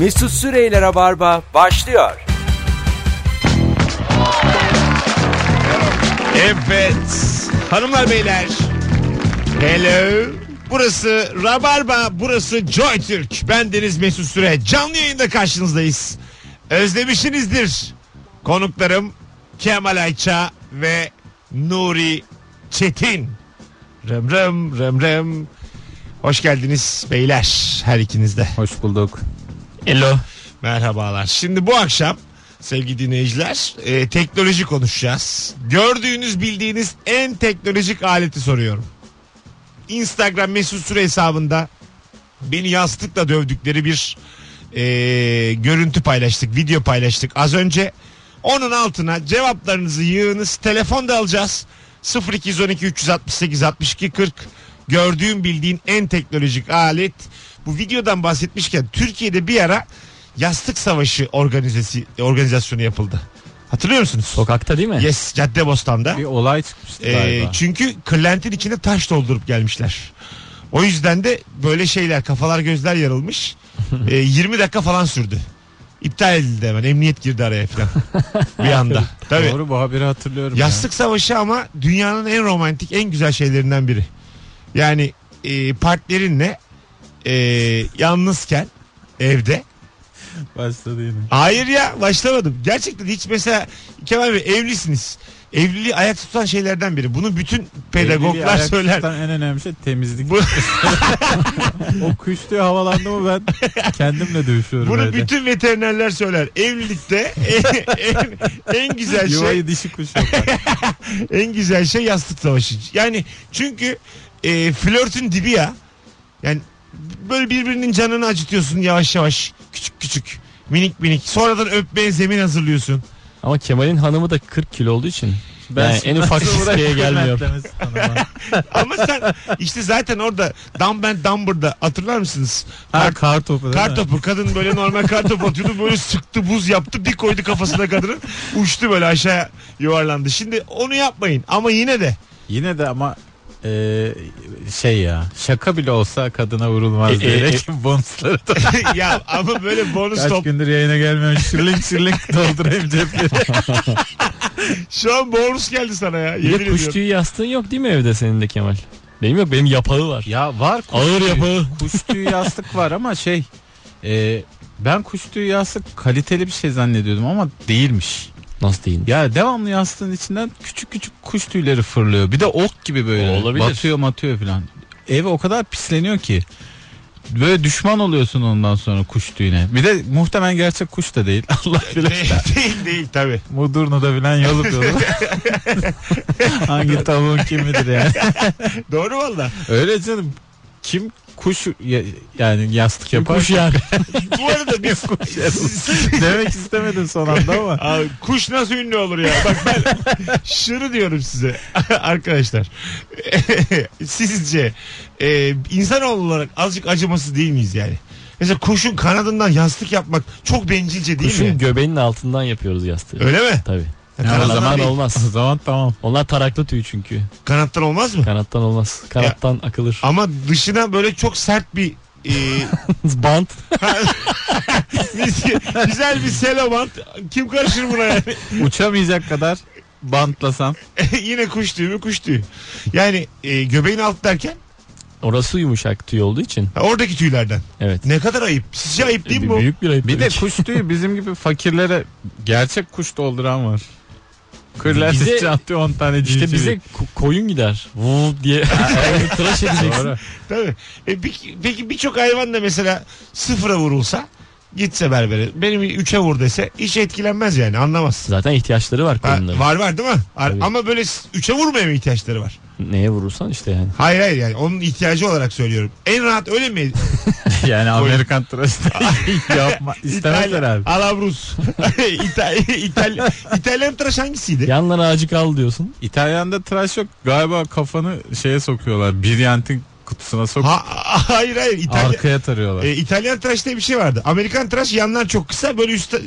Mesut Süreyler'e barba başlıyor. Evet. Hanımlar beyler. Hello. Burası Rabarba, burası Joy Türk. Ben Deniz Mesut Süre. Canlı yayında karşınızdayız. Özlemişsinizdir. Konuklarım Kemal Ayça ve Nuri Çetin. Rem rem rem rem. Hoş geldiniz beyler her ikiniz de. Hoş bulduk. Hello. Merhabalar. Şimdi bu akşam sevgili dinleyiciler e, teknoloji konuşacağız. Gördüğünüz bildiğiniz en teknolojik aleti soruyorum. Instagram mesut süre hesabında beni yastıkla dövdükleri bir e, görüntü paylaştık, video paylaştık az önce. Onun altına cevaplarınızı yığınız. Telefon da alacağız. 0212 368 62 40 gördüğüm bildiğin en teknolojik alet. Bu videodan bahsetmişken Türkiye'de bir ara yastık savaşı organizesi, organizasyonu yapıldı. Hatırlıyor musunuz? Sokakta değil mi? Yes Caddebostan'da. Bir olay çıkmıştı Ee, galiba. çünkü kırlentin içine taş doldurup gelmişler. O yüzden de böyle şeyler kafalar gözler yarılmış. Ee, 20 dakika falan sürdü. İptal edildi hemen. Emniyet girdi araya falan. bir anda. Tabii. Doğru bu haberi hatırlıyorum. Yastık savaşı ama dünyanın en romantik en güzel şeylerinden biri. Yani e, partnerinle e, yalnızken evde. Başladı yine. Hayır ya başlamadım. Gerçekten hiç mesela Kemal Bey evlisiniz. Evliliği ayak tutan şeylerden biri. Bunu bütün Evliliği pedagoglar ayakta söyler. tutan en önemli şey temizlik. Bu- o kuş diyor havalandı mı ben kendimle dövüşüyorum Bunu evde. bütün veterinerler söyler. Evlilikte en, en, en güzel şey Yuvayı dişi kuş yapar. en güzel şey yastık savaşı. Yani çünkü e, flörtün dibi ya. Yani böyle birbirinin canını acıtıyorsun yavaş yavaş. Küçük küçük. Minik minik. Sonradan öpmeye zemin hazırlıyorsun. Ama Kemal'in hanımı da 40 kilo olduğu için. Ben yani en ufak bırakayım gelmiyor. Ama sen işte zaten orada Dumb and Dumber'da hatırlar mısınız? Ha kar topu değil Kar topu. Kadın böyle normal kar topu atıyordu. Böyle sıktı buz yaptı. Bir koydu kafasına kadının. Uçtu böyle aşağı yuvarlandı. Şimdi onu yapmayın. Ama yine de. Yine de ama e, şey ya şaka bile olsa kadına vurulmaz E, e, diyerek bonusları da ya ama böyle bonus kaç top. gündür yayına gelmiyorum şırlink şırlink doldurayım cepleri. Şu an bonus geldi sana ya. Bir de kuş tüyü yastığın yok değil mi evde senin de Kemal? Benim yok benim yapağı var. ya var kuş Ağır tüyü- yapağı. kuş tüyü yastık var ama şey e, ben kuş tüyü yastık kaliteli bir şey zannediyordum ama değilmiş. Nasıl değil? Ya devamlı yastığın içinden küçük küçük kuş tüyleri fırlıyor. Bir de ok gibi böyle. Olabilir. Batıyor matıyor falan. Ev o kadar pisleniyor ki. Böyle düşman oluyorsun ondan sonra kuş tüyüne. Bir de muhtemelen gerçek kuş da değil. Allah bilir. değil, değil değil tabi. Mudurnu'da bilen yolup yolup. Hangi tavuğun kimidir yani. Doğru valla. Öyle canım. Kim kuş ya- yani yastık yapar? Kuş yani. Bu arada biz Demek istemedim son anda ama. Aa, kuş nasıl ünlü olur ya? Bak ben şunu diyorum size arkadaşlar. Sizce e, insanoğlu olarak azıcık acımasız değil miyiz yani? Mesela kuşun kanadından yastık yapmak çok bencilce değil Kuşun mi? göbeğinin altından yapıyoruz yastığı. Öyle mi? Tabii. Ya, O zaman değil. olmaz. O zaman tamam. Onlar taraklı tüy çünkü. kanattan olmaz mı? Kanattan olmaz. Kanattan akılır. Ama dışına böyle çok sert bir e, Bant. güzel bir selobant kim karışır buna yani? Uçamayacak kadar bantlasam. Yine kuş tüyü mü kuş tüyü. Yani e, göbeğin alt derken Orası yumuşak tüy olduğu için. ha, oradaki tüylerden. Evet. Ne kadar ayıp. Sizce ayıp değil mi bu? Büyük bir ayıp. Bir de tabii ki. kuş tüyü bizim gibi fakirlere gerçek kuş dolduran var. Bize- Kırlent atıyor 10 tane İşte civciv. bize ko- koyun gider. Vuv diye tıraş edeceksin. Tabii. E, peki, peki birçok hayvan da mesela sıfıra vurulsa gitse berbere benim üçe vur dese hiç etkilenmez yani anlamaz. Zaten ihtiyaçları var Ha, koyunların. var var değil mi? Ar- Tabii. Ama böyle s- üçe vurmaya mı ihtiyaçları var? Neye vurursan işte yani. Hayır hayır yani onun ihtiyacı olarak söylüyorum. En rahat öyle mi? Yani Amerikan tıraşı yapma istemezler abi. Alabrus. İtal- İtal- İtalyan tıraş hangisiydi? Yanlara ağacı kal diyorsun. İtalyan'da tıraş yok. Galiba kafanı şeye sokuyorlar. Biryantin kutusuna sok. Ha, hayır hayır. İtalya, Arkaya tarıyorlar. e, İtalyan tıraş diye bir şey vardı. Amerikan tıraş yanlar çok kısa böyle üstte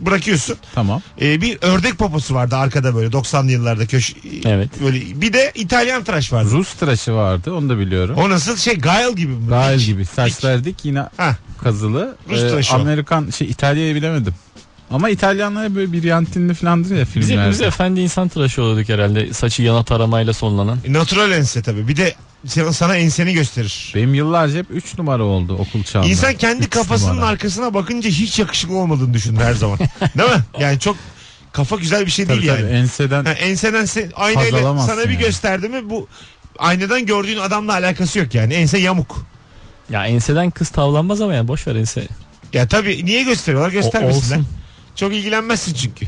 bırakıyorsun. Tamam. E, bir ördek poposu vardı arkada böyle 90'lı yıllarda köşe. Evet. Böyle bir de İtalyan tıraş vardı. Rus tıraşı vardı onu da biliyorum. O nasıl şey Gael gibi mi? Dik- gibi saçlar dik yine Ha. kazılı. Rus Ee, tıraşı o. Amerikan şey İtalya'yı bilemedim. Ama İtalyanlar böyle bir yantinli falandır ya Biz hepimiz filmlerde. efendi insan tıraşı oluyorduk herhalde. Saçı yana taramayla sonlanan. E, Natural ense tabii. Bir de sana, sana enseni gösterir. Benim yıllarca hep 3 numara oldu okul çağında. İnsan kendi Üç kafasının numara. arkasına bakınca hiç yakışıklı olmadığını düşünür her zaman. Değil mi? Yani çok kafa güzel bir şey Tabii değil tabii, yani. enseden Ha, enseden se- aynayla sana bir yani. gösterdi mi bu aynadan gördüğün adamla alakası yok yani. Ense yamuk. Ya enseden kız tavlanmaz ama yani boş ver ense. Ya tabii niye gösteriyorlar? Göstermesinler. Çok ilgilenmezsin çünkü.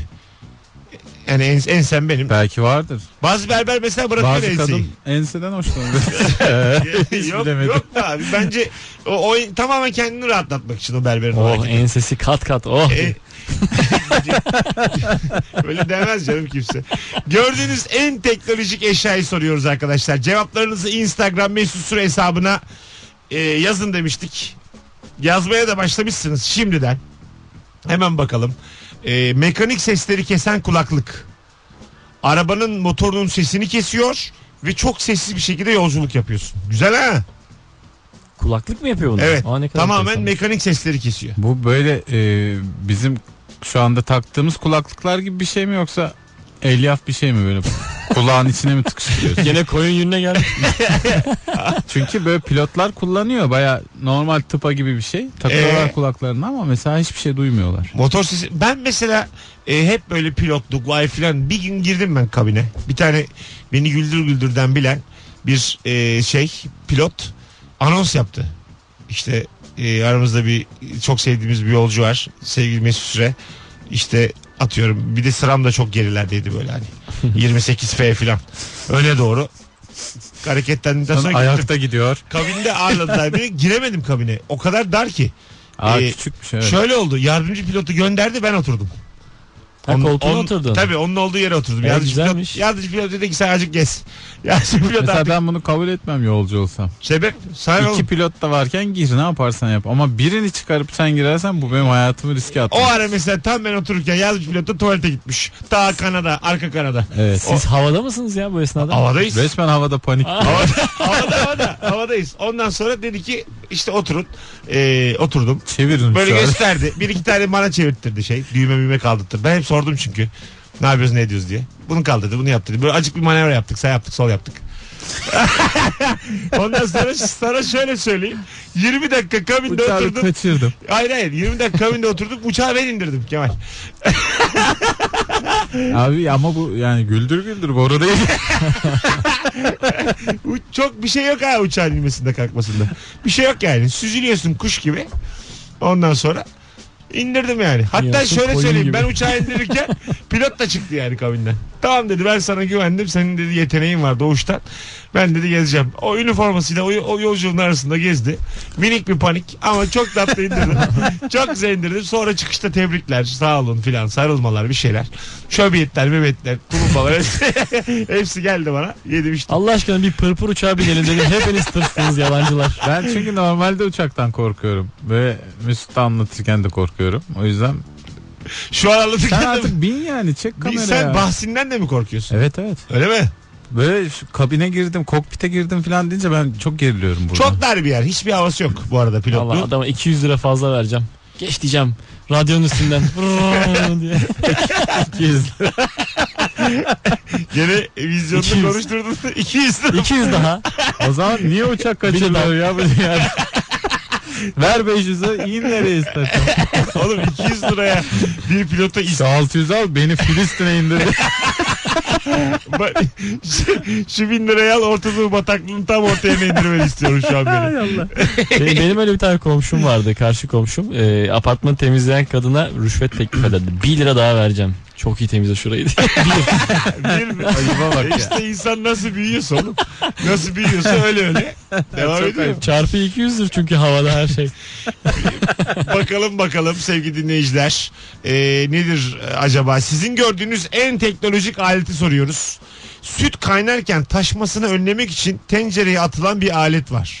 Yani en, ensen benim. belki vardır. Bazı berber mesela bırakıyor Bazı enseyi. kadın enseden hoşlanır. Hiç yok, bilemedim. yok da abi. Bence o, o tamamen kendini rahatlatmak için o berberin Oh hareketi. ensesi kat kat oh. E, Öyle demez canım kimse. Gördüğünüz en teknolojik eşyayı soruyoruz arkadaşlar. Cevaplarınızı Instagram mesut süre hesabına e, yazın demiştik. Yazmaya da başlamışsınız şimdiden. Hemen bakalım. E, mekanik sesleri kesen kulaklık. Arabanın motorunun sesini kesiyor ve çok sessiz bir şekilde yolculuk yapıyorsun. Güzel ha? Kulaklık mı yapıyor bunu? Evet. Aa, ne kadar Tamamen enteresan. mekanik sesleri kesiyor. Bu böyle e, bizim şu anda taktığımız kulaklıklar gibi bir şey mi yoksa elyaf bir şey mi böyle kulağın içine mi tıkıştırıyorsun? Gene koyun yününe geldi. Çünkü böyle pilotlar kullanıyor baya normal tıpa gibi bir şey. Takıyorlar Ee? kulaklarına ama mesela hiçbir şey duymuyorlar. Motor sesi. Ben mesela e, hep böyle pilotluk vay filan bir gün girdim ben kabine. Bir tane beni güldür güldürden bilen bir e, şey pilot anons yaptı. İşte e, aramızda bir çok sevdiğimiz bir yolcu var. Sevgili Mesut Süre. İşte atıyorum bir de sıram da çok gerilerdeydi böyle hani. 28F filan. Öne doğru. Hareketlendikten sonra Sonra gittim. ayakta gidiyor. Kabinde ağırladılar beni. Giremedim kabine. O kadar dar ki. Aa, Ee, küçük bir şey. evet. Şöyle oldu. Yardımcı pilotu gönderdi ben oturdum. Ha, Onun- koltuğuna onun- oturdun. Tabii onun olduğu yere oturdum. E, yardımcı, güzelmiş. pilot, yardımcı pilot dedi ki sen azıcık gez. Yardımcı pilot Mesela artık. ben bunu kabul etmem yolcu olsam. Sebep? Sana İki oğlum. pilot da varken gir ne yaparsan yap. Ama birini çıkarıp sen girersen bu benim hayatımı riske O atmak. ara mesela tam ben otururken yardımcı pilot da tuvalete gitmiş. Ta Kanada, arka Kanada. Evet. Siz havada mısınız ya bu esnada? Havadayız. Resmen havada panik. havada, havada, havada, havadayız. Ondan sonra dedi ki işte oturun. Ee, oturdum. Çevirin Böyle gösterdi. Bir iki tane bana çevirttirdi şey. Düğme müğme kaldırttı. Ben hep sordum çünkü. Ne yapıyoruz ne ediyoruz diye. Bunu kaldırdı bunu yaptı. Böyle acık bir manevra yaptık. Sağ yaptık sol yaptık. Ondan sonra sana şöyle söyleyeyim. 20 dakika kabinde Uçağı oturdum. kaçırdım. Hayır hayır 20 dakika kabinde oturduk. Uçağı ben indirdim Kemal. Abi ama bu yani güldür güldür boru değil. Bu Çok bir şey yok ha uçağın inmesinde kalkmasında. Bir şey yok yani. Süzülüyorsun kuş gibi. Ondan sonra indirdim yani. Hatta İniyorsun şöyle koyun söyleyeyim gibi. ben uçağı indirirken pilot da çıktı yani kabinden. Tamam dedi ben sana güvendim. Senin dedi yeteneğin var doğuştan. Ben dedi gezeceğim. O üniformasıyla o, o yolculuğun arasında gezdi. Minik bir panik ama çok tatlı indirdim. çok güzel indirdim. Sonra çıkışta tebrikler sağ olun filan sarılmalar bir şeyler. Şöbiyetler, mebetler, tulumbalar hepsi, hepsi geldi bana. Yedim işte. Allah aşkına bir pırpır uçağı binelim dedim. Hepiniz tırsınız yabancılar. Ben çünkü normalde uçaktan korkuyorum. Ve Mesut anlatırken de korkuyorum. O yüzden Şu an anlatırken sen artık bin yani çek kameraya. sen bahsinden de mi korkuyorsun? Evet evet. Öyle mi? Böyle şu kabine girdim, kokpite girdim falan deyince ben çok geriliyorum burada. Çok dar bir yer. Hiçbir havası yok bu arada Allah pilotluğun. adama 200 lira fazla vereceğim. Geç diyeceğim. Radyonun üstünden. Vrrrr diye. 200 lira. Gene vizyonunu 200. konuşturdun. 200 lira. 200 daha. O zaman niye uçak kaçırılıyor ya bu dünyada? Ver 500'ü in nereye istersen. Oğlum 200 liraya bir pilota is Şu 600 al beni Filistin'e indir. Ba- şu, şu bin liraya al Orta Doğu bataklığını tam ortaya indirmeni istiyorum şu an beni. Allah. Benim, benim öyle bir tane komşum vardı. Karşı komşum. Ee, apartmanı temizleyen kadına rüşvet teklif ederdi. 1 lira daha vereceğim. Çok iyi temizle şurayı. Bir mi? Ayıba bak ya. İşte insan nasıl büyüyorsa oğlum. Nasıl büyüyorsa öyle öyle. Devam Çok ediyor. ayıp. Çarpı 200'dür çünkü havada her şey. bakalım bakalım sevgili dinleyiciler. Ee, nedir acaba? Sizin gördüğünüz en teknolojik aleti soruyoruz. süt kaynarken taşmasını önlemek için tencereye atılan bir alet var.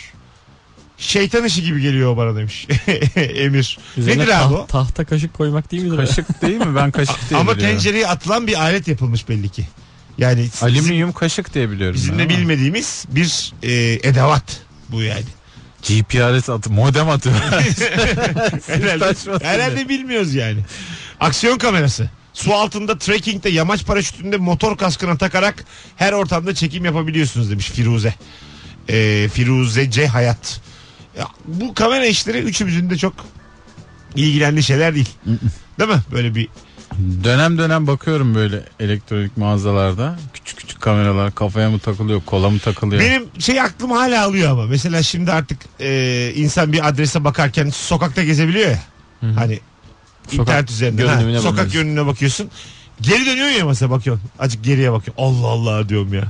Şeytan işi gibi geliyor bana demiş Emir. Üzerine Nedir abi o? tahta kaşık koymak değil midir? Kaşık değil mi? Ben kaşık diye Ama biliyorum. tencereye atılan bir alet yapılmış belli ki. Yani bizim, Alüminyum kaşık diye biliyorum. bizim ben de ama. bilmediğimiz bir e, edevat bu yani. GPRS atı, modem atıyor. Herhalde, taşmasın herhalde bilmiyoruz yani. Aksiyon kamerası. Su altında trekkingde yamaç paraşütünde motor kaskına takarak her ortamda çekim yapabiliyorsunuz demiş Firuze. Ee, Firuze C. Hayat. Ya, bu kamera işleri üçümüzün de çok ilgilendiği şeyler değil. Değil mi? Böyle bir dönem dönem bakıyorum böyle elektronik mağazalarda. Küçük küçük kameralar kafaya mı takılıyor, kola mı takılıyor? Benim şey aklım hala alıyor ama. Mesela şimdi artık e, insan bir adrese bakarken sokakta gezebiliyor ya. Hani Sokak internet üzerinden. ha, sokak bakıyorsun. görünümüne bakıyorsun. Geri dönüyor ya mesela bakıyorsun. Azıcık geriye bakıyor. Allah Allah diyorum ya.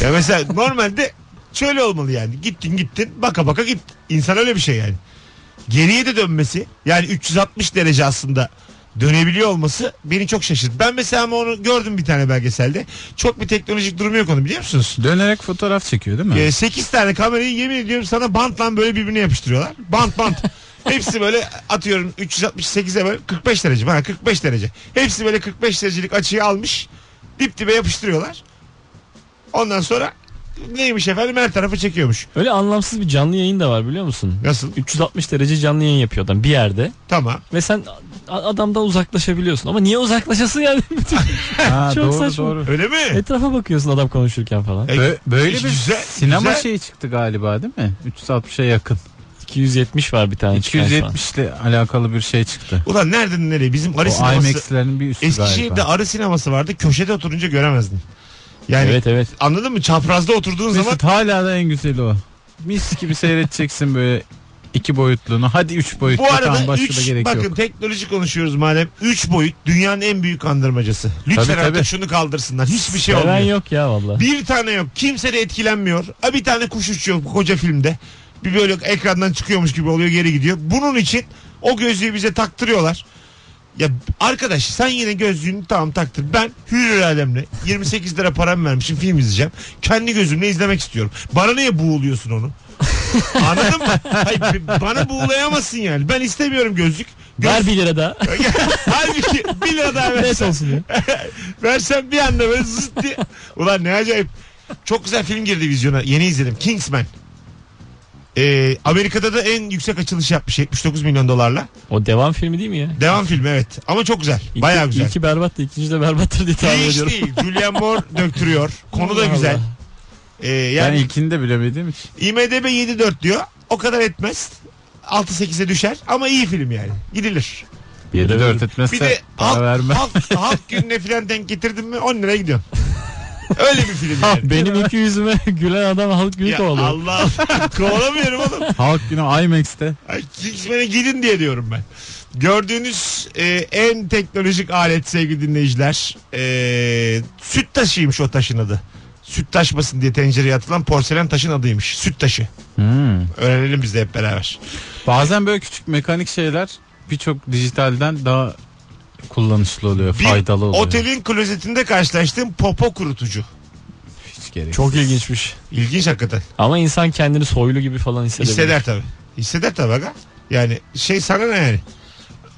Ya mesela normalde şöyle olmalı yani. Gittin gittin baka baka git. İnsan öyle bir şey yani. Geriye de dönmesi yani 360 derece aslında dönebiliyor olması beni çok şaşırttı. Ben mesela ama onu gördüm bir tane belgeselde. Çok bir teknolojik durumu yok onun biliyor musunuz? Dönerek fotoğraf çekiyor değil mi? Ee, 8 tane kamerayı yemin ediyorum sana bantla böyle birbirine yapıştırıyorlar. Bant bant. Hepsi böyle atıyorum 368'e böyle 45 derece. Ha 45 derece. Hepsi böyle 45 derecelik açıyı almış. Dip dibe yapıştırıyorlar. Ondan sonra neymiş efendim her tarafı çekiyormuş. Öyle anlamsız bir canlı yayın da var biliyor musun? Nasıl? 360 derece canlı yayın yapıyor adam bir yerde Tamam. ve sen a- adamdan uzaklaşabiliyorsun ama niye uzaklaşasın yani? ha, çok doğru saçma. doğru. Öyle mi? Etrafa bakıyorsun adam konuşurken falan. E, Bö- böyle bir güzel, sinema güzel. şeyi çıktı galiba değil mi? 360'a yakın. 270 var bir tane çıkan şu an. 270 ile alakalı bir şey çıktı. Ulan nereden nereye? Bizim arı O sineması. IMAX'lerin bir üstü Eskişehir'de galiba. arı sineması vardı. Köşede oturunca göremezdin. Yani Evet evet. anladın mı? Çaprazda oturduğun zaman Mesut hala da en güzeli o. Mis gibi seyredeceksin böyle iki boyutluğunu. Hadi üç boyutlu Bu arada tamam başka da 3 gerek bakın yok. teknoloji konuşuyoruz madem. 3 boyut dünyanın en büyük kandırmacası. Lütfen Tabii, artık tabii. şunu kaldırsınlar. Hiçbir şey Seven olmuyor. yok ya valla. Bir tane yok. Kimse de etkilenmiyor. Ha bir tane kuş uçuyor koca filmde. Bir böyle ekrandan çıkıyormuş gibi oluyor geri gidiyor. Bunun için o gözlüğü bize taktırıyorlar. Ya arkadaş sen yine gözlüğünü tamam taktır. Ben hür irademle 28 lira param vermişim film izleyeceğim. Kendi gözümle izlemek istiyorum. Bana niye buğuluyorsun onu? Anladın mı? Hayır, bana buğulayamazsın yani. Ben istemiyorum gözlük. Göz... Ver 1 lira daha. Halbuki bir lira daha versen, olsun ya. versen bir anda böyle zıt diye. Ulan ne acayip. Çok güzel film girdi vizyona. Yeni izledim. Kingsman. Ee, Amerika'da da en yüksek açılış yapmış 79 milyon dolarla. O devam filmi değil mi ya? Devam filmi evet. Ama çok güzel. İlki, Bayağı güzel. İlki berbattı ikinci de berbattır diye tahmin Hiç ediyorum. değil. Julianne Moore döktürüyor. Konu da güzel. Ee, Ben yani ilkini de bilemediğim için. IMDB 7.4 diyor. O kadar etmez. 6-8'e düşer ama iyi film yani. Gidilir. 7-4 etmezse Bir de para halk, verme. halk, halk gününe falan denk getirdin mi 10 liraya gidiyorsun. Öyle bir film yani. benim iki yüzüme gülen adam halk günü Ya kovalıyor. Allah Allah. Kovalamıyorum oğlum. Halk günü IMAX'te. Ay, Kingsman'e gidin diye diyorum ben. Gördüğünüz e, en teknolojik alet sevgili dinleyiciler. E, süt taşıymış o taşın adı. Süt taşmasın diye tencereye atılan porselen taşın adıymış. Süt taşı. Hmm. Öğrenelim biz de hep beraber. Bazen böyle küçük mekanik şeyler birçok dijitalden daha kullanışlı oluyor, Bir faydalı oluyor. otelin klozetinde karşılaştığım popo kurutucu. Hiç gerek. Çok ilginçmiş. İlginç hakikaten. Ama insan kendini soylu gibi falan hissediyor. Hisseder tabi. Hisseder tabi aga. Yani şey sana ne yani?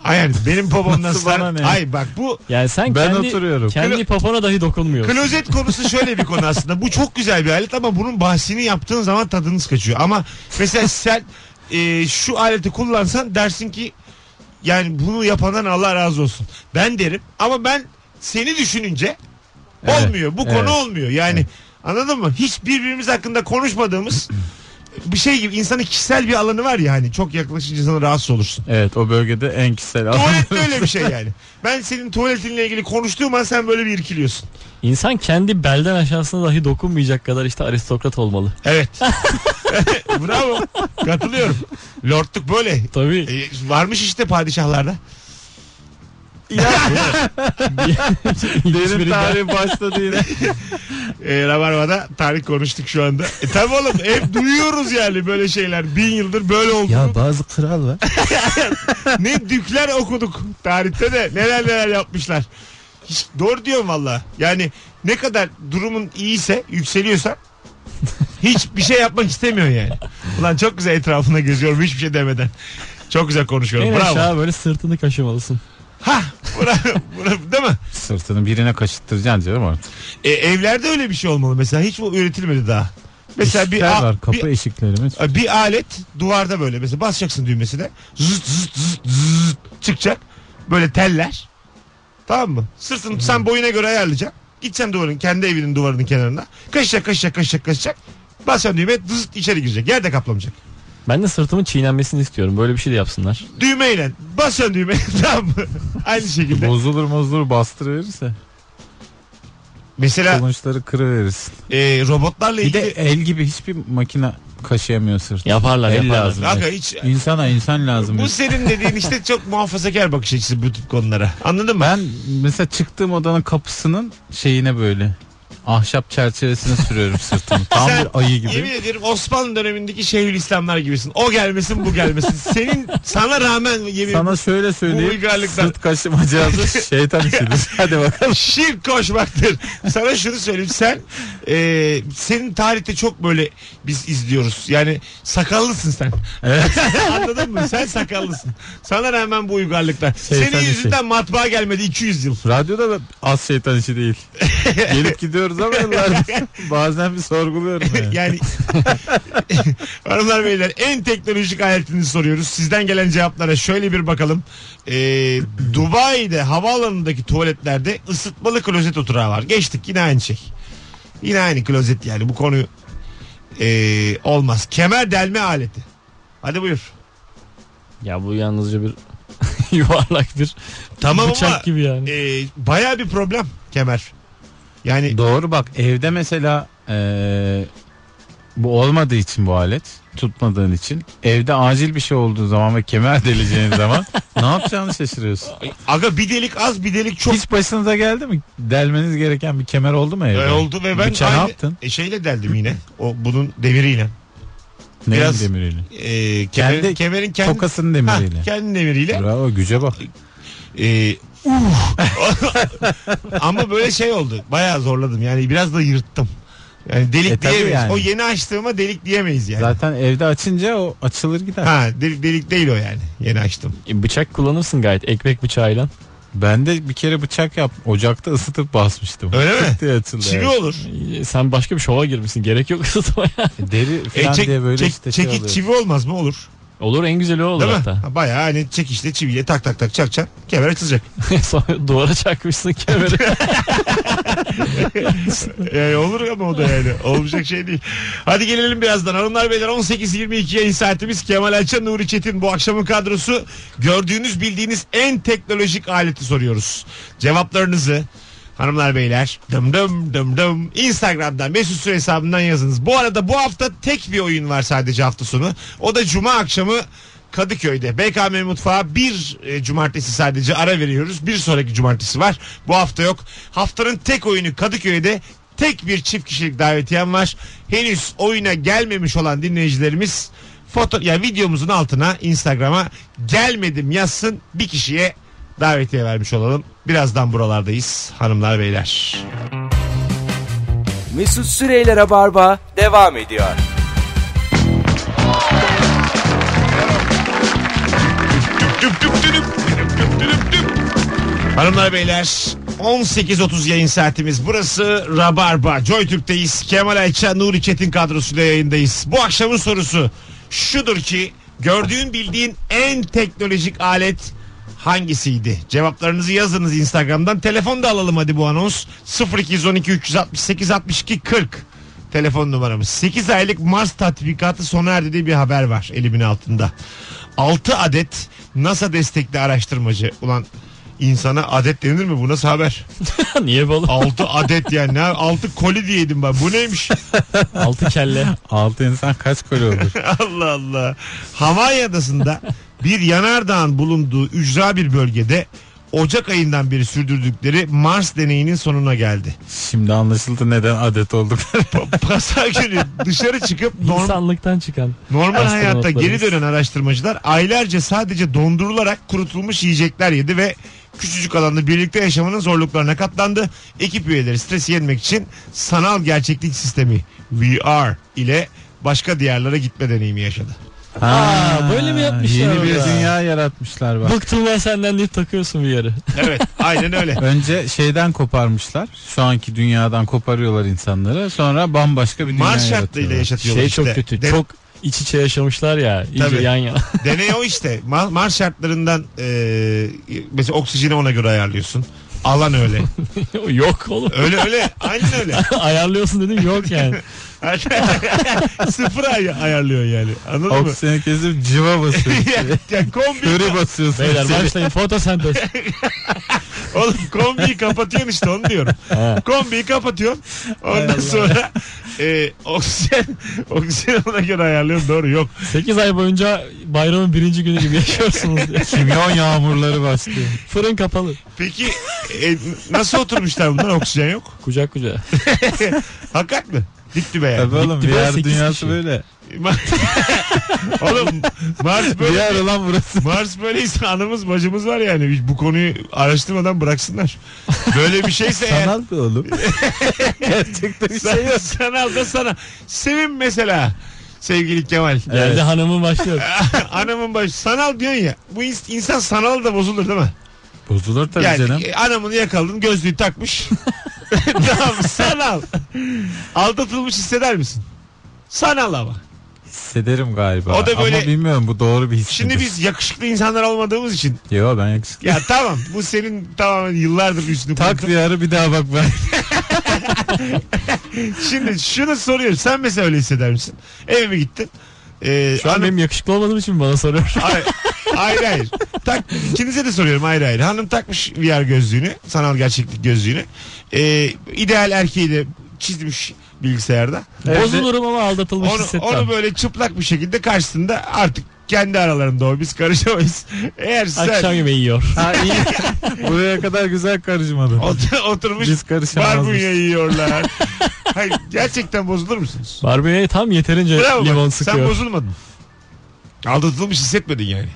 Ay yani benim popomdan Nasıl sana... bana ne? Ay bak bu Yani sen Ben kendi, oturuyorum. kendi popona dahi dokunmuyorsun. Klozet konusu şöyle bir konu aslında. Bu çok güzel bir alet ama bunun bahsini yaptığın zaman tadınız kaçıyor. Ama mesela sen e, şu aleti kullansan dersin ki yani bunu yapandan Allah razı olsun. Ben derim ama ben seni düşününce Evet, olmuyor. Bu evet. konu olmuyor. Yani anladın mı? Hiç birbirimiz hakkında konuşmadığımız bir şey gibi insanın kişisel bir alanı var ya hani çok yaklaşınca sana rahatsız olursun. Evet o bölgede en kişisel alan. Tuvalet de öyle bir şey yani. Ben senin tuvaletinle ilgili konuştuğum an sen böyle bir irkiliyorsun. İnsan kendi belden aşağısına dahi dokunmayacak kadar işte aristokrat olmalı. Evet. Bravo. Katılıyorum. Lordluk böyle. Tabii. E, varmış işte padişahlarda. Derin tarih başladı yine. E, Rabarba'da tarih konuştuk şu anda. E tabi oğlum hep duyuyoruz yani böyle şeyler. Bin yıldır böyle oldu. ya bazı kral var. ne dükler okuduk tarihte de neler neler yapmışlar. Hiç, doğru diyorum valla. Yani ne kadar durumun iyiyse yükseliyorsa hiçbir şey yapmak istemiyor yani. Ulan çok güzel etrafına geziyorum hiçbir şey demeden. Çok güzel konuşuyorum. En Bravo. aşağı böyle sırtını kaşımalısın. Ha, bravo, bravo, değil mi? Sırtını birine kaşıttıracaksın canım artık. E, evlerde öyle bir şey olmalı mesela. Hiç bu üretilmedi daha. Mesela bir, a- var kapı bir, eşiklerimiz. bir alet duvarda böyle mesela basacaksın düğmesine. Zıt zıt zıt zıt çıkacak. Böyle teller. Tamam mı? Sırtını sen boyuna göre ayarlayacaksın. Gideceksin duvarın kendi evinin duvarının kenarına. Kaşacak kaşacak kaşacak kaşacak. Basacaksın düğmeye zıt içeri girecek. Yerde kaplamayacak. Ben de sırtımın çiğnenmesini istiyorum. Böyle bir şey de yapsınlar. Düğmeyle basacaksın düğmeye tamam mı? Aynı şekilde. Bozulur bozulur bastırıverirse Mesela sonuçları kırıverirsin. e, robotlarla Bir ilgili... de el gibi hiçbir makine kaşıyamıyor sırtı. Yaparlar El yaparlar. lazım. Kanka hiç İnsana insan lazım. Bu senin dediğin işte çok muhafazakar bakış açısı bu tip konulara. Anladın mı? Ben mesela çıktığım odanın kapısının şeyine böyle ahşap çerçevesine sürüyorum sırtımı. Tam Sen bir ayı gibi. Yemin ederim Osmanlı dönemindeki Şeyhülislamlar gibisin. O gelmesin bu gelmesin. Senin sana rağmen yemin Sana şöyle Bu söyleyeyim. uygarlıktan- Sırt kaşıma cihazı şeytan işidir. Hadi bakalım. şirk koşmaktır. Sana şunu söyleyeyim sen e, senin tarihte çok böyle biz izliyoruz. Yani sakallısın sen. Evet. Anladın mı? Sen sakallısın. Sana rağmen bu uygarlıklar. Şeytan Senin işi. yüzünden matbaa gelmedi 200 yıl. Radyoda da az şeytan işi değil. Gelip gidiyoruz ama yıllardır. Bazen bir sorguluyorum yani. Yani hanımlar beyler en teknolojik aletini soruyoruz. Sizden gelen cevaplara şöyle bir bakalım. Ee, Dubai'de havaalanındaki tuvaletlerde ısıtmalı klozet oturağı var. Geçtik yine aynı şey. Yine aynı klozet yani bu konu ee, olmaz. Kemer delme aleti. Hadi buyur. Ya bu yalnızca bir yuvarlak bir Tamam bıçak ama gibi yani. ee, baya bir problem kemer. Yani Doğru bak evde mesela eee, bu olmadığı için bu alet tutmadığın için evde acil bir şey olduğu zaman ve kemer deleceğin zaman ne yapacağını şaşırıyorsun. aga bir delik az bir delik çok Hiç başınıza geldi mi? Delmeniz gereken bir kemer oldu mu evde? Ee, oldu ve ben Bıçağı ne yaptın? E, şeyle deldim yine. O bunun demiriyle. Neyin biraz- demiriyle? Ee, kemerin, Kendi kemerin kendi, Tokasının Ha, demiriyle. kendi demiriyle. Bravo güce bak. Ee, uh. Ama böyle şey oldu. Bayağı zorladım. Yani biraz da yırttım. Yani delik E, tabii diyemeyiz. yani. O yeni açtığıma delik diyemeyiz yani. Zaten evde açınca o açılır gider. Ha delik, delik değil o yani. Yeni açtım. E, bıçak kullanırsın gayet ekmek bıçağıyla. Ben de bir kere bıçak yap ocakta ısıtıp basmıştım. Öyle mi? diye açıldı. Çivi evet. olur. E, Sen başka bir şova girmişsin. Gerek yok ısıtmaya. Deri E, falan çek- diye böyle çek- işte şey çekik oluyor. çivi olmaz mı? Olur. Olur en güzeli o olur Değil hatta. Ha, Bayağı hani çekişle çiviyle tak tak tak çakacaksın. Kemer açılacak. Sonra duvara çakmışsın kemeri. yani olur ama o da yani. Olmayacak şey değil. Hadi gelelim birazdan. Hanımlar beyler 18.22 yayın saatimiz. Kemal Ayça, Nuri Çetin bu akşamın kadrosu. Gördüğünüz bildiğiniz en teknolojik aleti soruyoruz. Cevaplarınızı hanımlar beyler dım dım dım dım Instagram'dan Mesut Süre hesabından yazınız. Bu arada bu hafta tek bir oyun var sadece hafta sonu. O da Cuma akşamı Kadıköy'de BKM Mutfağı bir e, cumartesi sadece ara veriyoruz. Bir sonraki cumartesi var. Bu hafta yok. Haftanın tek oyunu Kadıköy'de tek bir çift kişilik davetiyem var. Henüz oyuna gelmemiş olan dinleyicilerimiz foto ya videomuzun altına Instagram'a gelmedim yazsın bir kişiye davetiye vermiş olalım. Birazdan buralardayız hanımlar beyler. Mesut Süreyler'e barba devam ediyor. Hanımlar beyler 18.30 yayın saatimiz. Burası Rabarba. Joy Türk'teyiz. Kemal Ayça, Nuri Çetin kadrosuyla yayındayız. Bu akşamın sorusu şudur ki gördüğün bildiğin en teknolojik alet hangisiydi? Cevaplarınızı yazınız Instagram'dan. Telefon da alalım hadi bu anons. 0212 368 62 40 telefon numaramız. 8 aylık Mars tatbikatı sona erdi diye bir haber var elimin altında. 6 adet NASA destekli araştırmacı. Ulan insana adet denir mi? Bu nasıl haber? Niye balık? 6 adet yani. Ne? 6 koli diyedim ben. Bu neymiş? Altı kelle. Altı insan kaç koli olur? Allah Allah. Hawaii adasında bir yanardağın bulunduğu ücra bir bölgede Ocak ayından beri sürdürdükleri Mars deneyinin sonuna geldi. Şimdi anlaşıldı neden adet olduk. Pa- Pazar günü dışarı çıkıp normal, İnsanlıktan çıkan. normal hayatta geri dönen araştırmacılar aylarca sadece dondurularak kurutulmuş yiyecekler yedi ve küçücük alanda birlikte yaşamanın zorluklarına katlandı. Ekip üyeleri stresi yenmek için sanal gerçeklik sistemi VR ile başka diyarlara gitme deneyimi yaşadı. Ha, böyle mi yapmışlar Yeni bir orada? dünya yaratmışlar bak. Bıktım ben senden deyip takıyorsun bir yere. Evet aynen öyle. Önce şeyden koparmışlar. Şu anki dünyadan koparıyorlar insanları. Sonra bambaşka bir dünya Mars şartlarıyla yaratıyorlar. yaşatıyorlar Şey işte. çok kötü. De- Çok iç içe yaşamışlar ya. iyice Tabii. yan yana. Deney o işte. Ma- Mars şartlarından e, mesela oksijeni ona göre ayarlıyorsun. Alan öyle. yok oğlum. Öyle öyle. Aynen öyle. Ayarlıyorsun dedim yok yani. Sıfır ay- ayarlıyor yani. Anladın mı? Oksijeni kesip civa basıyorsun. ya, ya kombi, Köri basıyorsun. Beyler başlayın fotosentez. oğlum kombiyi kapatıyorsun işte onu diyorum. Ha. Kombiyi kapatıyorsun. Ondan sonra e, oksijen oksijen ona göre ayarlıyorsun. Doğru yok. 8 ay boyunca bayramın birinci günü gibi yaşıyorsunuz. Kimyon yağmurları başlıyor. Fırın kapalı. Peki e, nasıl oturmuşlar bunlar oksijen yok? Kucak kucağa. Hakikat mi? Dikti be yani. Tabii oğlum be, VR dünyası kişi. böyle. Oğlum Mars böyle VR olan burası. Mars böyleyse anımız bacımız var yani. Bu konuyu araştırmadan bıraksınlar. Böyle bir şeyse eğer Sanal da oğlum. Gerçekten bir şey yok. sanal da sana. Sevin mesela sevgili Kemal. Geldi Evet. hanımın başlıyor. Anamın başı sanal diyorsun ya. Bu ins- insan sanal da bozulur değil mi? Bozulur tabii yani canım. e, anamını yakaladın gözlüğü takmış. tamam sanal. Aldatılmış hisseder misin? Sanal ama. Hissederim galiba. O da böyle- Ama bilmiyorum bu doğru bir his. Şimdi midir? biz yakışıklı insanlar olmadığımız için. Yo ben yakışıklı. Ya tamam bu senin tamamen yıllardır üstünü Tak kurutun. VR'ı bir daha bak ben. Şimdi şunu soruyorum. Sen mesela öyle hisseder misin? Eve mi gittin? Ee, Şu an hanım- benim yakışıklı olmadığım için bana soruyor? Hayır, hayır hayır. Tak, ikinize de soruyorum ayrı ayrı. Hanım takmış VR gözlüğünü. Sanal gerçeklik gözlüğünü. Ee, ideal erkeği de çizmiş bilgisayarda. Bozulurum ama aldatılmış Onu, hissetmem. onu böyle çıplak bir şekilde karşısında artık kendi aralarında o biz karışamayız. Eğer sen Akşam yemeği yiyor. ha iyi. Buraya kadar güzel karışmadı. ot- oturmuş Biz barbunya yiyorlar. Hayır, gerçekten bozulur musunuz? Barbunya'ya tam yeterince Bravo bak, limon Sen sıkıyor. bozulmadın. Aldatılmış hissetmedin yani.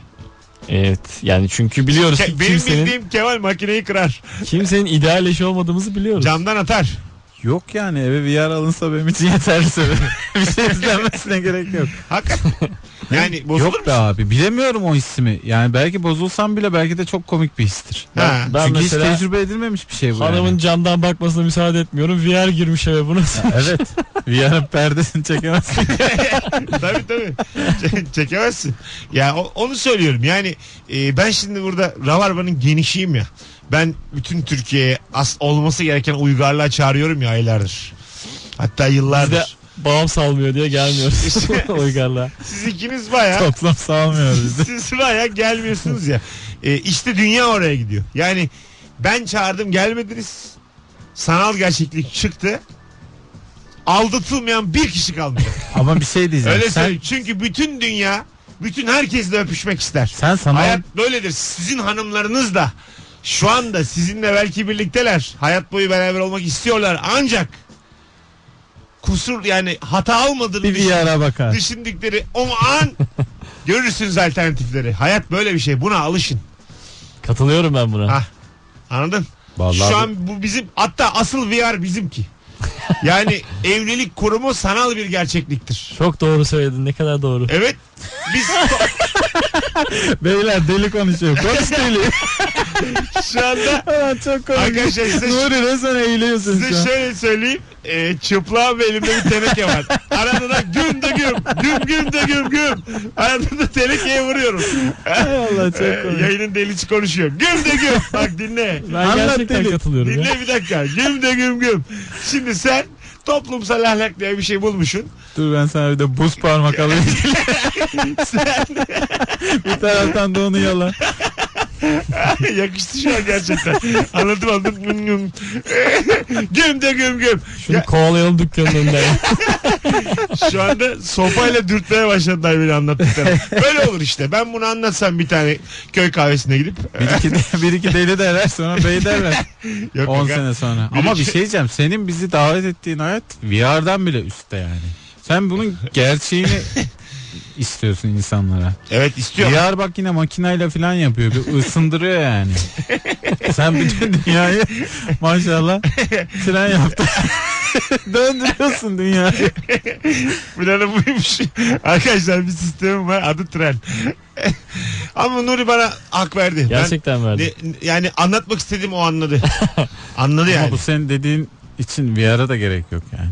Evet yani çünkü biliyoruz Ke- ki benim kimsenin, bildiğim Kemal makineyi kırar. kimsenin ideal eşi olmadığımızı biliyoruz. Camdan atar. Yok yani eve VR alınsa benim için yeterli sebep. bir şey izlenmesine gerek yok. Hakikaten. Yani bozulur Yok be musun? abi bilemiyorum o hissimi. Yani belki bozulsam bile belki de çok komik bir histir. Ha. Ben Çünkü mesela hiç tecrübe edilmemiş bir şey bu hanımın yani. camdan bakmasına müsaade etmiyorum. VR girmiş eve bunu. Evet. VR'ın perdesini çekemezsin. tabii tabii. Ç- çekemezsin. Ya o- onu söylüyorum. Yani e, ben şimdi burada Rabarba'nın genişiyim ya. Ben bütün Türkiye'ye as olması gereken uygarlığa çağırıyorum ya aylardır. Hatta Biz de yıllardır. babam salmıyor diye gelmiyoruz uygarlığa. Siz ikiniz baya Toplam sağlamıyoruz bizi. siz baya gelmiyorsunuz ya. E, işte dünya oraya gidiyor. Yani ben çağırdım gelmediniz. Sanal gerçeklik çıktı. Aldatılmayan bir kişi kalmadı. Ama bir şey diyeceğim. Öyle sen, söyleyeyim. Çünkü bütün dünya bütün herkesle öpüşmek ister. sen sanal Hayat böyledir. Sizin hanımlarınız da şu anda sizinle belki birlikteler. Hayat boyu beraber olmak istiyorlar. Ancak kusur yani hata olmadığını bir düşün- VR'a bakar. düşündükleri o an görürsünüz alternatifleri. Hayat böyle bir şey. Buna alışın. Katılıyorum ben buna. Ha. Anladın? Vallahi Şu an bu bizim hatta asıl VR bizimki. Yani evlilik kurumu sanal bir gerçekliktir. Çok doğru söyledin. Ne kadar doğru. Evet. Biz Beyler deli konuşuyor. Konuş deli. şu anda Aa, çok komik. Arkadaşlar size- Nuri resmen eğiliyorsun şu Size an. şöyle söyleyeyim. E, çıplağım ve elimde bir teneke var. Arada da güm de güm. Güm güm de güm güm. Arada da tenekeye vuruyorum. Hay Allah çok E, komik. yayının delici konuşuyor. Güm de güm. Bak dinle. Ben Anlat gerçekten deli. katılıyorum. ya. Dinle bir dakika. Güm de güm güm. Şimdi sen toplumsal ahlak diye bir şey bulmuşsun. Dur ben sana bir de buz parmak alayım. bir taraftan da onu yala. Yakıştı şu an gerçekten. Anladım anladım. Güm güm. güm de güm güm. Şunu Ya- kovalayalım dükkanın önünde. ya. Şu anda sopayla dürtmeye başladılar beni anlattıklarım. Böyle olur işte. Ben bunu anlatsam bir tane köy kahvesine gidip. Bir iki, bir iki deli derler sonra bey derler. Yok 10 yok. sene sonra. Bir Ama iki- bir şey diyeceğim. Senin bizi davet ettiğin hayat VR'dan bile üstte yani. Sen bunun gerçeğini istiyorsun insanlara. Evet istiyor. VR bak yine makinayla falan yapıyor. Bir ısındırıyor yani. Sen bütün dünyayı maşallah tren yaptın. Döndürüyorsun dünyayı. Planı buymuş. Arkadaşlar bir sistemim var adı tren. Ama Nuri bana hak verdi. Gerçekten verdi. Ben, ne- yani anlatmak istediğim o anladı. anladı yani. Ama bu senin dediğin için VR'a da gerek yok yani.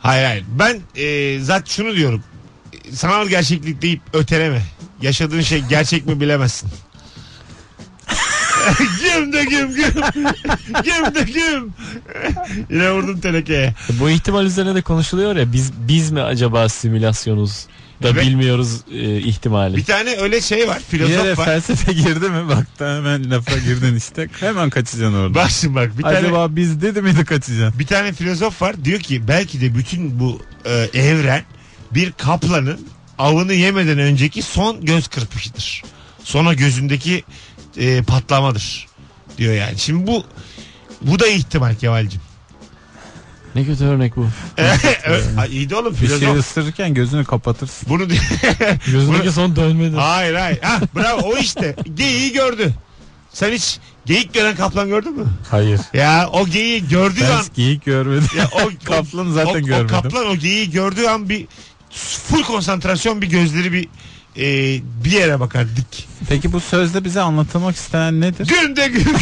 Hayır hayır. Ben e, zaten şunu diyorum. Sanal gerçeklik deyip öteleme. Yaşadığın şey gerçek mi bilemezsin. güm de güm güm. güm de güm. Yine vurdum tenekeye. Bu ihtimal üzerine de konuşuluyor ya biz biz mi acaba simülasyonuz da Evet. bilmiyoruz e, ihtimali. Bir tane öyle şey var. Bir yere Filozof var. felsefe girdi mi bak da hemen lafa girdin işte. Hemen kaçacaksın orada. Bak şimdi bak bir tane Acaba biz dedi miydi kaçacaksın? bir tane filozof var. Diyor ki belki de bütün bu e, evren bir kaplanın avını yemeden önceki son göz kırpışıdır. Sonra gözündeki e, patlamadır diyor yani. Şimdi bu bu da ihtimal Kemal'cim. Ne kötü örnek bu. İyi de oğlum Bir şey ısırırken gözünü kapatırsın. Bunu Gözündeki son dönmedi. hayır hayır. Ha, bravo o işte. Geyiği gördü. Sen hiç geyik gören kaplan gördün mü? Hayır. Ya o geyiği gördüğü Ben an geyik görmedim. ya o, Kaplanı zaten o, o görmedim. kaplan o geyiği gördüğü an bir full konsantrasyon bir gözleri bir e, bir yere bakar dik. Peki bu sözde bize anlatılmak istenen nedir? Gün de gün.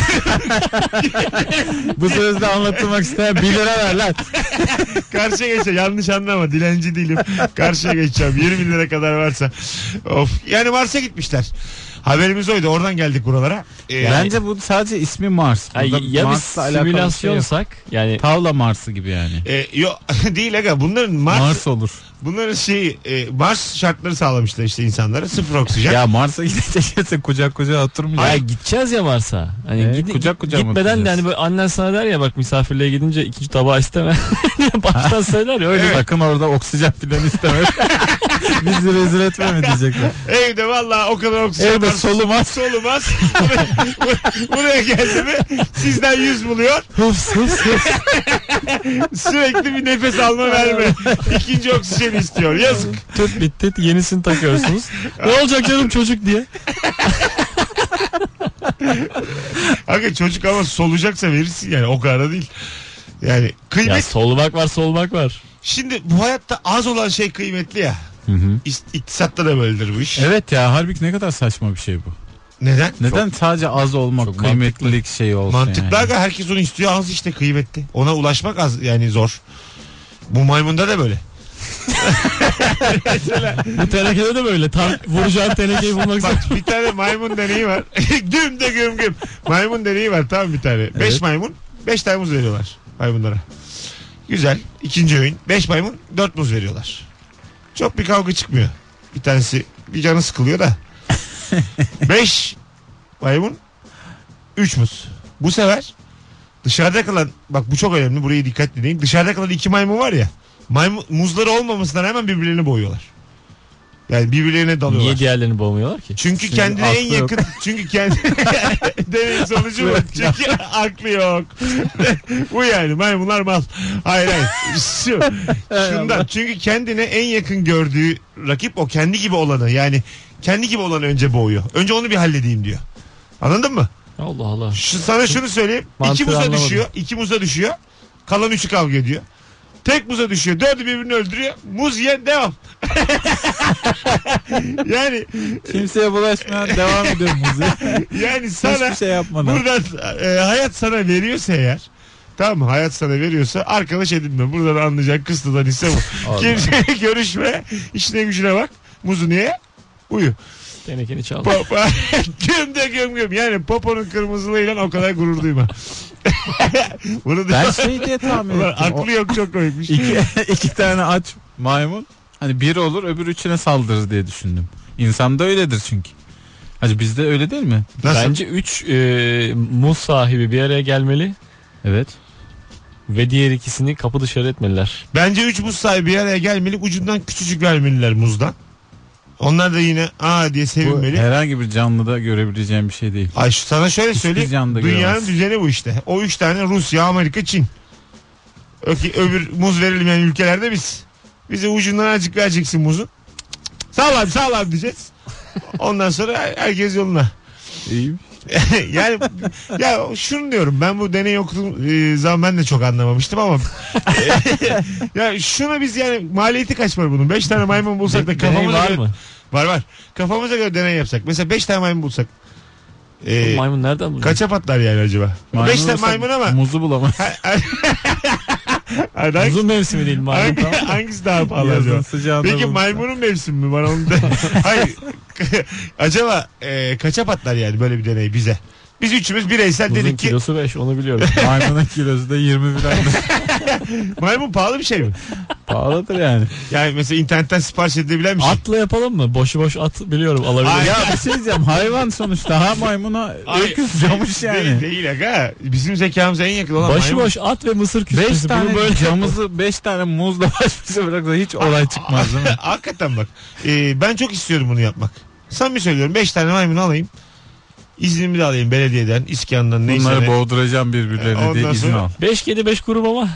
bu sözde anlatılmak istenen 1 lira ver lan. Karşıya geçeceğim. Yanlış anlama. Dilenci değilim. Karşıya geçeceğim. 20 bin lira kadar varsa. Of. Yani Mars'a gitmişler. Haberimiz oydu. Oradan geldik buralara. Ee, Bence bu sadece ismi Mars. Burada ya biz Mars'la alakalı bir şey yok. simülasyonsak yani Tavla Mars'ı gibi yani. e, yok değil aga. Bunların Mars, Mars olur. bunların şeyi e, Mars şartları sağlamışlar işte insanlara. Sıfır oksijen. Ya Mars'a gidecekse kucak kucağa ya oturmayacak. gideceğiz ya Mars'a. Hani Ee, gidi- kucak kucağa mı gitmeden de hani böyle annen sana der ya bak misafirliğe gidince ikinci tabağı isteme. Baştan söyler ya öyle. Evet. Sakın orada oksijen falan isteme. Bizi rezil etme mi diyecekler. Evde vallahi o kadar oksijen Evde var. solumaz. Solumaz. buraya, geldi mi sizden yüz buluyor. Hıs hıs hıs. Sürekli bir nefes alma verme. İkinci oksijen istiyor. Yazık. Tüt bitti yenisini takıyorsunuz. ne olacak canım çocuk diye. Hakikaten çocuk ama solacaksa verirsin yani o kadar da değil. Yani Ya kıymet solmak var solmak var. şimdi bu hayatta az olan şey kıymetli ya. Hı hı. İst- İktisatta da böyledir bu iş. Evet ya halbuki ne kadar saçma bir şey bu. Neden? Neden sadece az olmak çok kıymetlilik şeyi olsun Mantıklı yani. aga herkes onu istiyor az işte kıymetli. Ona ulaşmak az yani zor. Bu maymunda da böyle. Bu tenekede de böyle. Tam vuracağın tenekeyi bulmak zor. Bak bir tane maymun deneyi var. güm de güm güm. Maymun deneyi var tamam bir tane. Beş Evet. maymun. Beş tane muz veriyorlar maymunlara. Güzel. İkinci öğün. Beş maymun. Dört muz veriyorlar. Çok bir kavga çıkmıyor. Bir tanesi bir canı sıkılıyor da. beş maymun. Üç muz. Bu sefer dışarıda kalan bak bu çok önemli burayı dikkat dinleyin. Dışarıda kalan iki maymun var ya. Maymun, muzları olmamasından hemen birbirlerini boğuyorlar. Yani birbirlerine dalıyorlar. Niye diğerlerini boğmuyorlar ki? Çünkü Çünkü kendine en yok. yakın çünkü kendi deneyin sonucu bu. Çünkü aklı yok. bu yani maymunlar mal. Hayır hayır. Şu, şundan çünkü kendine en yakın gördüğü rakip o kendi gibi olanı yani kendi gibi olanı önce boğuyor. Önce onu bir halledeyim diyor. Anladın mı? Allah Allah. Şu, sana şunu söyleyeyim. Mantığı iki muza anlamadım. düşüyor. iki muza düşüyor. Kalan üçü kavga ediyor. Tek muza düşüyor. Dördü birbirini öldürüyor. Muz yiyen devam. yani Kimseye bulaşmayan devam ediyor müziğe. yani sana Hiçbir şey yapmadan. Buradan e, hayat sana veriyorsa eğer Tamam mı? Hayat sana veriyorsa arkadaş edinme. Buradan anlayacak kıstıdan hisse bu. Allah. Kimseyle görüşme. İşine gücüne bak. Muzu niye? Uyu. Tenekeni çal. Popo. güm de güm güm. Yani poponun kırmızılığıyla o kadar gurur duyma. Bunu da Ben şey diye tahmin Ulan ettim. O aklı yok çok komikmiş. iki, iki tane aç maymun. Hani biri olur öbür üçüne saldırır diye düşündüm. İnsanda öyledir çünkü. Hacı bizde öyle değil mi? Nasıl? Bence 3 muz sahibi bir araya gelmeli Evet. ve diğer ikisini kapı dışarı etmeliler. Bence üç muz sahibi bir araya gelmeli. Ucundan küçücük vermeliler muzdan. Onlar da yine aa diye Bu sevinmeli. herhangi bir canlıda görebileceğim bir şey değil. Ay şu- sana şöyle söyleyeyim. canlı Dünyanın göremez. düzeni bu işte. O üç tane Rusya, Amerika, Çin. Öki, öbür muz verilmeyen ülkelerde biz. Bize ucundan azıcık vereceksin muzun. Sağlam sağlam diyeceğiz. Ondan sonra herkes yoluna. İyi. yani ya şunu diyorum ben bu deney okuduğum e, zaman ben de çok anlamamıştım ama ya şunu biz yani maliyeti kaç para bunun? 5 tane maymun bulsak da deney kafamıza var göre, mı? var var. Kafamıza göre deney yapsak. Mesela 5 tane maymun bulsak. E, Maymun nereden buluyor? kaça patlar yani acaba? 5 tane olsa maymun ama Muzu bulamaz. Hadi Uzun mevsimi değil maymun hangi- tamam. hangisi daha pahalı acaba? Peki bulursa. maymunun mevsimi mi? Bana onu da... Hayır. acaba e, kaça patlar yani böyle bir deney bize? Biz üçümüz bireysel Uzun dedik ki kilosu 5 onu biliyorum. Maymunun kilosu da 20 falan. maymun pahalı bir şey mi? Pahalıdır yani. Yani mesela internetten sipariş edilebilen bir şey. Atla yapalım mı? Boşu boş at biliyorum alabilirim. Ay, Ya bir şey diyeceğim. Hayvan sonuçta. Ha maymuna Ay, öküz camış Değil, yani. değil aga. Bizim zekamıza en yakın olan Başı maymun. boş at ve mısır 5 küspesi. tane Bunu böyle camızı 5 tane muzla baş başa bıraksa hiç olay çıkmaz değil mi? Hakikaten bak. Ee, ben çok istiyorum bunu yapmak. Samimi söylüyorum. 5 tane maymun alayım. İznimi de alayım belediyeden, iskandan neyse. Bunları boğduracağım birbirlerine Ondan diye izin sonra- al. 5 kedi 5 kurum ama.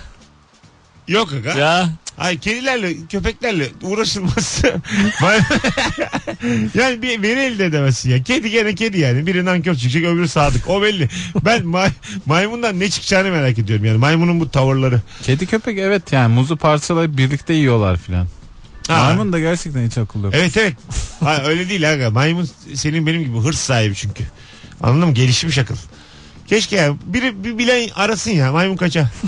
Yok aga. Ya Ay kedilerle, köpeklerle uğraşılması. yani bir veri elde edemezsin ya. Kedi gene kedi yani. Biri nankör çıkacak öbürü sadık. O belli. Ben may- maymundan ne çıkacağını merak ediyorum yani. Maymunun bu tavırları. Kedi köpek evet yani muzu parçalayıp birlikte yiyorlar filan. Ha. Maymun da gerçekten hiç akıllı yok. Evet evet. Ha, öyle değil aga. Maymun senin benim gibi hırs sahibi çünkü. Anladın mı? Gelişmiş akıl. Keşke ya biri bir bilen arasın ya maymun kaça.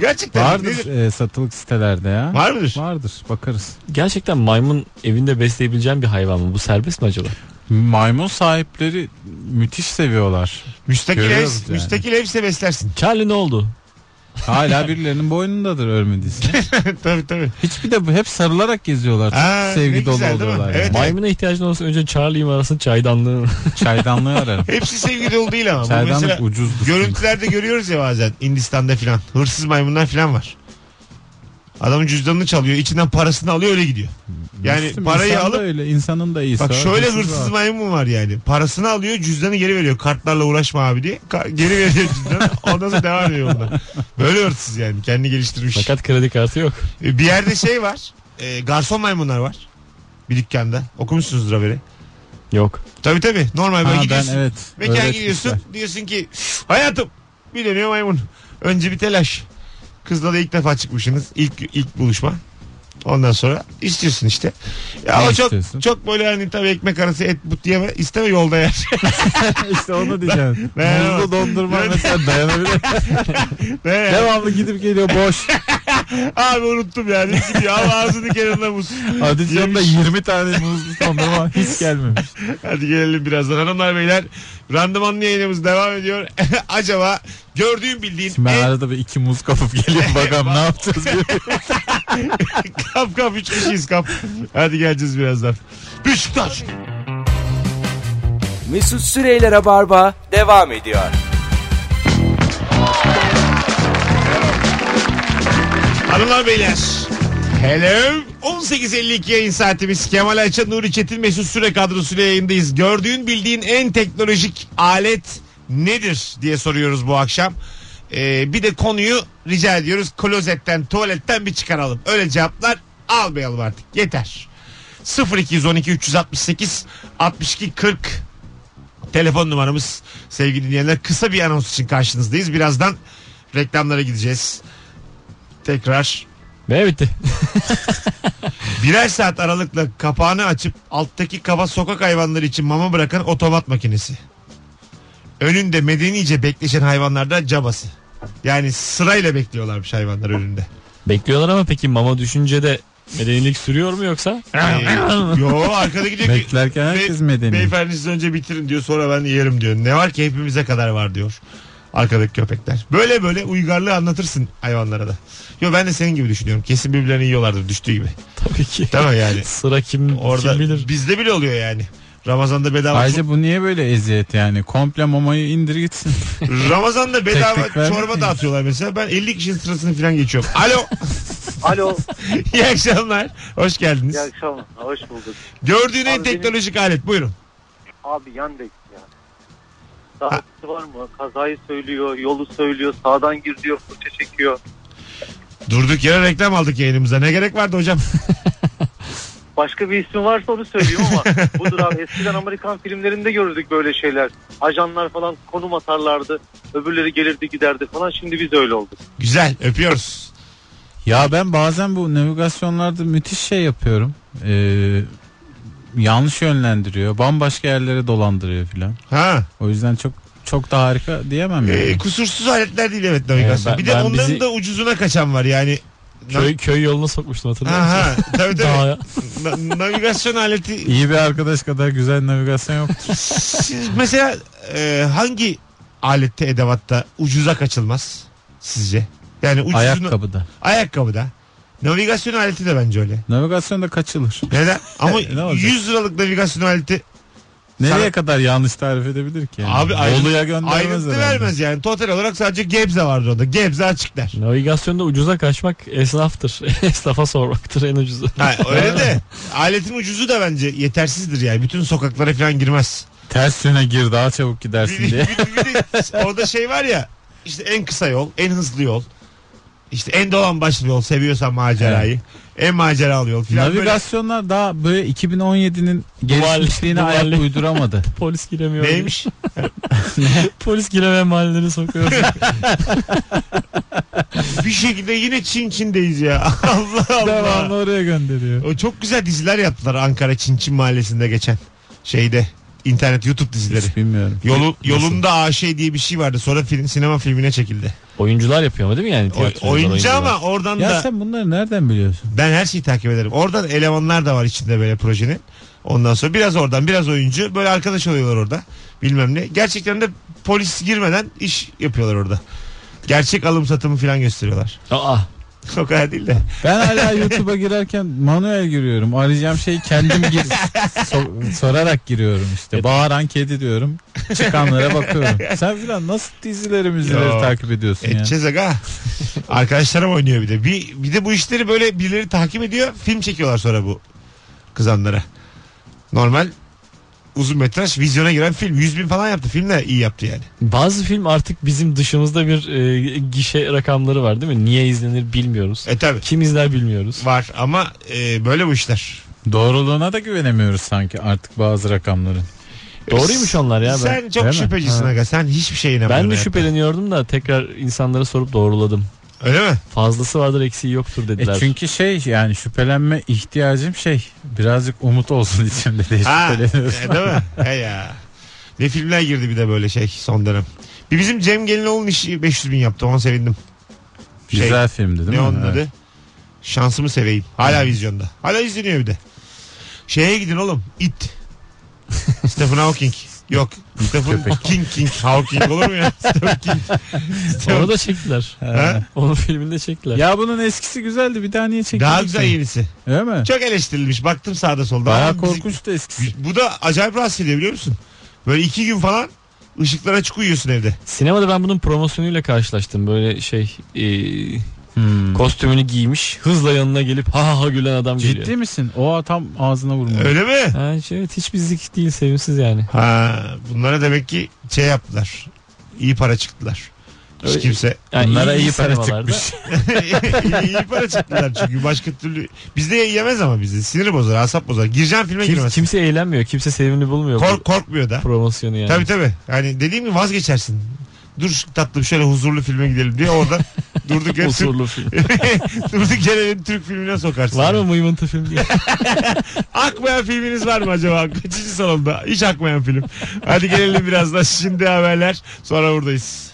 Gerçekten. Vardır nedir? e, satılık sitelerde ya. Var mıdır? Vardır bakarız. gerçekten maymun evinde besleyebileceğin bir hayvan mı? Bu serbest mi acaba? Maymun sahipleri müthiş seviyorlar. Müstakil ev, Görüyoruz yani. müstakil evse beslersin. Charlie ne oldu? Hala birilerinin boynundadır ölmediyse. tabii tabii. Hiçbir de hep sarılarak geziyorlar. Çok Aa, sevgi dolu güzel oluyorlar. Evet. yani. Maymuna ihtiyacın olsa önce Charlie'yi arasın çaydanlığı? Çaydanlığı ararım. Hepsi sevgi dolu değil ama. Bu Çaydanlık mesela ucuzdur. görüntülerde görüyoruz ya bazen Hindistan'da filan. Hırsız maymunlar filan var. Adamın cüzdanını çalıyor, içinden parasını alıyor öyle gidiyor. Yani Müslüm, parayı insan da alıp öyle insanın da iyisi Bak var, şöyle hırsız var. maymun var yani. Parasını alıyor cüzdanı geri veriyor. Kartlarla uğraşma abi diye. Ka- geri veriyor cüzdanı. Ondan sonra devam ediyor onunla. Böyle hırsız yani. Kendini geliştirmiş. Fakat kredi kartı yok. E, Bir yerde şey var. E, garson maymunlar var. Bir dükkanda. Okumuşsunuzdur haberi. Yok. Tabii tabii. Normal böyle Ha, ben gidiyorsun. evet. Mekan öğretmişler. gidiyorsun. Diyorsun ki hayatım bir dönüyor maymun. Önce bir telaş. Kızla da ilk defa çıkmışsınız. İlk, ilk buluşma. Ondan sonra istiyorsun işte. Ya Ne o çok istiyorsun? çok böyle hani tabii ekmek arası et but diyeme isteme yolda yer. işte onu diyeceğim. Dayanamam. Muzlu dondurma mesela dayanabilir. Ne? Devamlı gidip geliyor boş. Abi unuttum yani. Gidiyor al ağzını kenarına muz. Adisyonda Yemiş. 20 tane muzlu dondurma hiç gelmemiş. Hadi gelelim birazdan hanımlar beyler. Randımanlı yayınımız devam ediyor. Acaba gördüğün bildiğin Şimdi ben en arada bir iki muz kapıp geliyorum bakalım ne yapacağız diye. kap kap üç kişiyiz kap. Hadi geleceğiz birazdan. Beşiktaş. Mesut Süreyler'e barba devam ediyor. Hanımlar beyler. Hello. 18.52 yayın saatimiz. Kemal Ayça, Nuri Çetin, Mesut Süre kadrosuyla yayındayız. Gördüğün bildiğin en teknolojik alet nedir diye soruyoruz bu akşam. Ee, bir de konuyu rica ediyoruz. Klozetten, tuvaletten bir çıkaralım. Öyle cevaplar almayalım artık. Yeter. 0212 368 62 40 telefon numaramız sevgili dinleyenler. Kısa bir anons için karşınızdayız. Birazdan reklamlara gideceğiz. Tekrar Ve bitti. birer saat aralıkla kapağını açıp alttaki kaba sokak hayvanları için mama bırakan otomat makinesi. Önünde medenice bekleşen hayvanlarda cabası. Yani sırayla bekliyorlarmış hayvanlar önünde. Bekliyorlar ama peki mama düşünce de medenilik sürüyor mu yoksa? Ee, yo arkada gidiyor ki Beklerken herkes "Bey- medeni. Beyefendi siz önce bitirin diyor sonra ben yerim diyor. Ne var ki hepimize kadar var diyor. Arkadaki köpekler. Böyle böyle uygarlığı anlatırsın hayvanlara da. Yo ben de senin gibi düşünüyorum. Kesin birbirlerini yiyorlardır düştüğü gibi. Tabii ki. Mi yani? Sıra kim, Orada kim bilir. bizde bile oluyor yani. Ramazan'da bedava Ayrıca bu niye böyle eziyet yani? Komple mamayı indir gitsin. Ramazan'da bedava Tek tek vermek çorba mi? dağıtıyorlar mesela. Ben 50 kişinin sırasını falan geçiyorum. Alo. Alo. İyi akşamlar. Hoş geldiniz. İyi akşamlar. Hoş bulduk. Gördüğün en Abi benim- teknolojik alet buyurun. Abi Yandex ya. Daha ötesi var mı? Kazayı söylüyor, yolu söylüyor, sağdan gir diyor, fırça çekiyor. Durduk yere reklam aldık yayınımıza. Ne gerek vardı hocam? Başka bir ismi varsa onu söyleyeyim ama budur abi. Eskiden Amerikan filmlerinde görürdük böyle şeyler. Ajanlar falan konum atarlardı. Öbürleri gelirdi giderdi falan. Şimdi biz öyle olduk. Güzel öpüyoruz. Ya ben bazen bu navigasyonlarda müthiş şey yapıyorum. Ee, yanlış yönlendiriyor. Bambaşka yerlere dolandırıyor filan. Ha. O yüzden çok çok da harika diyemem yani. Ee, kusursuz aletler değil evet navigasyon. Ee, ben- bir de onların bizi- da ucuzuna kaçan var yani. Köy, köy yoluna sokmuştum hatırlıyor musun? Ha, ha, tabii tabii. Dağa. Na- navigasyon aleti İyi bir arkadaş kadar güzel navigasyon yok. Siz mesela e, hangi alette edevatta ucuza kaçılmaz sizce? Yani ucuzunu, Ayakkabıda. Ayakkabıda. Navigasyon aleti de bence öyle. Navigasyonda kaçılır. Neden? Ama Ne olacak? 100 liralık navigasyon aleti Nereye Sana- kadar yanlış tarif edebilir ki? Yani? abi Bolu'ya göndermez ayrıntı vermez yani. Total olarak sadece Gebze vardır orada. Gebze açıklar. Navigasyonda ucuza kaçmak esnaftır. Esnafa sormaktır en ucuzu. Ha, öyle de aletin ucuzu da bence yetersizdir yani. Bütün sokaklara falan girmez. Ters yöne gir daha çabuk gidersin Bir, diye. bir- bir de orada şey var ya işte en kısa yol, en hızlı yol. İşte en dolan başlı yol seviyorsan macerayı. En maceralı yol filan böyle. Navigasyonlar daha böyle 2017'nin gelişmişliğine Duvarlı- ayak uyduramadı. Polis giremiyor. Neymiş? Polis giremeyen mahalleleri sokuyor. bir şekilde yine Çin Çin'deyiz ya. Allah Devamlı Allah. oraya gönderiyor. O çok güzel diziler yaptılar Ankara Çin Çin mahallesinde geçen. Şeyde internet YouTube dizileri. Hiç bilmiyorum. Yolu, yolunda AŞ diye bir şey vardı. Sonra film, sinema filmine çekildi. Oyuncular yapıyor ama değil mi yani? O- tiyatrocular, oyuncu oyuncular. ama oradan Ya da sen bunları nereden biliyorsun? ben her şeyi takip ederim. Oradan elemanlar da var içinde böyle projenin. Ondan sonra biraz oradan biraz oyuncu böyle arkadaş oluyorlar orada. Bilmem ne. Gerçekten de polis girmeden iş yapıyorlar orada. Gerçek alım satımı falan gösteriyorlar. Aa, O kadar değil de. Ben hala YouTube'a girerken manuel giriyorum. Arayacağım şeyi kendim gir so- sorarak giriyorum işte. Bağıran kedi diyorum. Çıkanlara bakıyorum. Sen filan nasıl dizileri müzileri Yo. takip ediyorsun ya? Edeceğiz aga. Arkadaşlarım oynuyor bir de. Bir, bir de bu işleri böyle birileri takip ediyor. Film çekiyorlar sonra bu kızanlara. Normal uzun metraj vizyona giren film. 100 bin falan yaptı. Film de iyi yaptı yani. bazı film artık bizim dışımızda bir e, gişe rakamları var değil mi? Niye izlenir bilmiyoruz. E tabi. Kim izler bilmiyoruz. Var ama e, böyle bu işler. Doğruluğuna da güvenemiyoruz sanki artık bazı rakamların. Doğruymuş onlar ya. Ben, Sen çok Değil şüphecisin aga. Sen hiçbir şeye inanmıyorsun. ben de şüpheleniyordum da tekrar insanlara sorup doğruladım. Öyle mi? Fazlası vardır eksiği yoktur E dediler. çünkü şey yani şüphelenme ihtiyacım şey birazcık umut olsun içimde diye Ha, şüpheleniyorum. e, değil mi? He ya. Ne filmler girdi bir de böyle şey son dönem. Bir bizim Cem Gelinoğlu'nun işi 500 bin yaptı. Ona sevindim. Şey, Güzel filmdi değil ne mi? onun Evet. adı? Şansımı seveyim. Hala vizyonda. Hala izleniyor bir de. Şeye gidin oğlum. It. Stephen Hawking. Yok. Stephen King King. Hawking olur mu ya? Stephen King. Stephen- Onu da çektiler. Ha? Onun filmini de çektiler. Ya bunun eskisi güzeldi bir daha niye çekildi? Daha güzel yenisi. Öyle mi? Çok eleştirilmiş. Baktım sağda solda. Bizim- korkunçtu eskisi. Bu da acayip rahatsız ediyor biliyor musun? Böyle iki gün falan ışıklar açık uyuyorsun evde. Sinemada ben bunun promosyonuyla karşılaştım. Böyle şey e, Hmm. kostümünü giymiş. Hızla yanına gelip ha ha ha gülen adam geliyor. Ciddi misin? O tam ağzına vurmuş. Öyle mi? Ha, şey, evet hiç bizlik değil sevimsiz yani. Ha, bunlara demek ki şey yaptılar. İyi para çıktılar. Hiç Öyle- kimse Yani Bunlara iyi para sinemalarda- çıkmış. iyi, iyi para çıktılar çünkü başka türlü bizde yemez ama bizi sinir bozar asap bozar gireceğim filme Kim- girmez kimse eğlenmiyor. Kimse sevimli bulmuyor Kork, korkmuyor da promosyonu yani. tabi tabi hani dediğim gibi vazgeçersin dur tatlım şöyle huzurlu filme gidelim diye oradan durduk yere Usulü film. durduk yere beni Türk filmine sokarsın. Var mı mıymıntı film diye. akmayan filminiz var mı acaba? Kaçıncı salonda? Hiç akmayan film. Hadi gelelim birazdan şimdi haberler. Sonra buradayız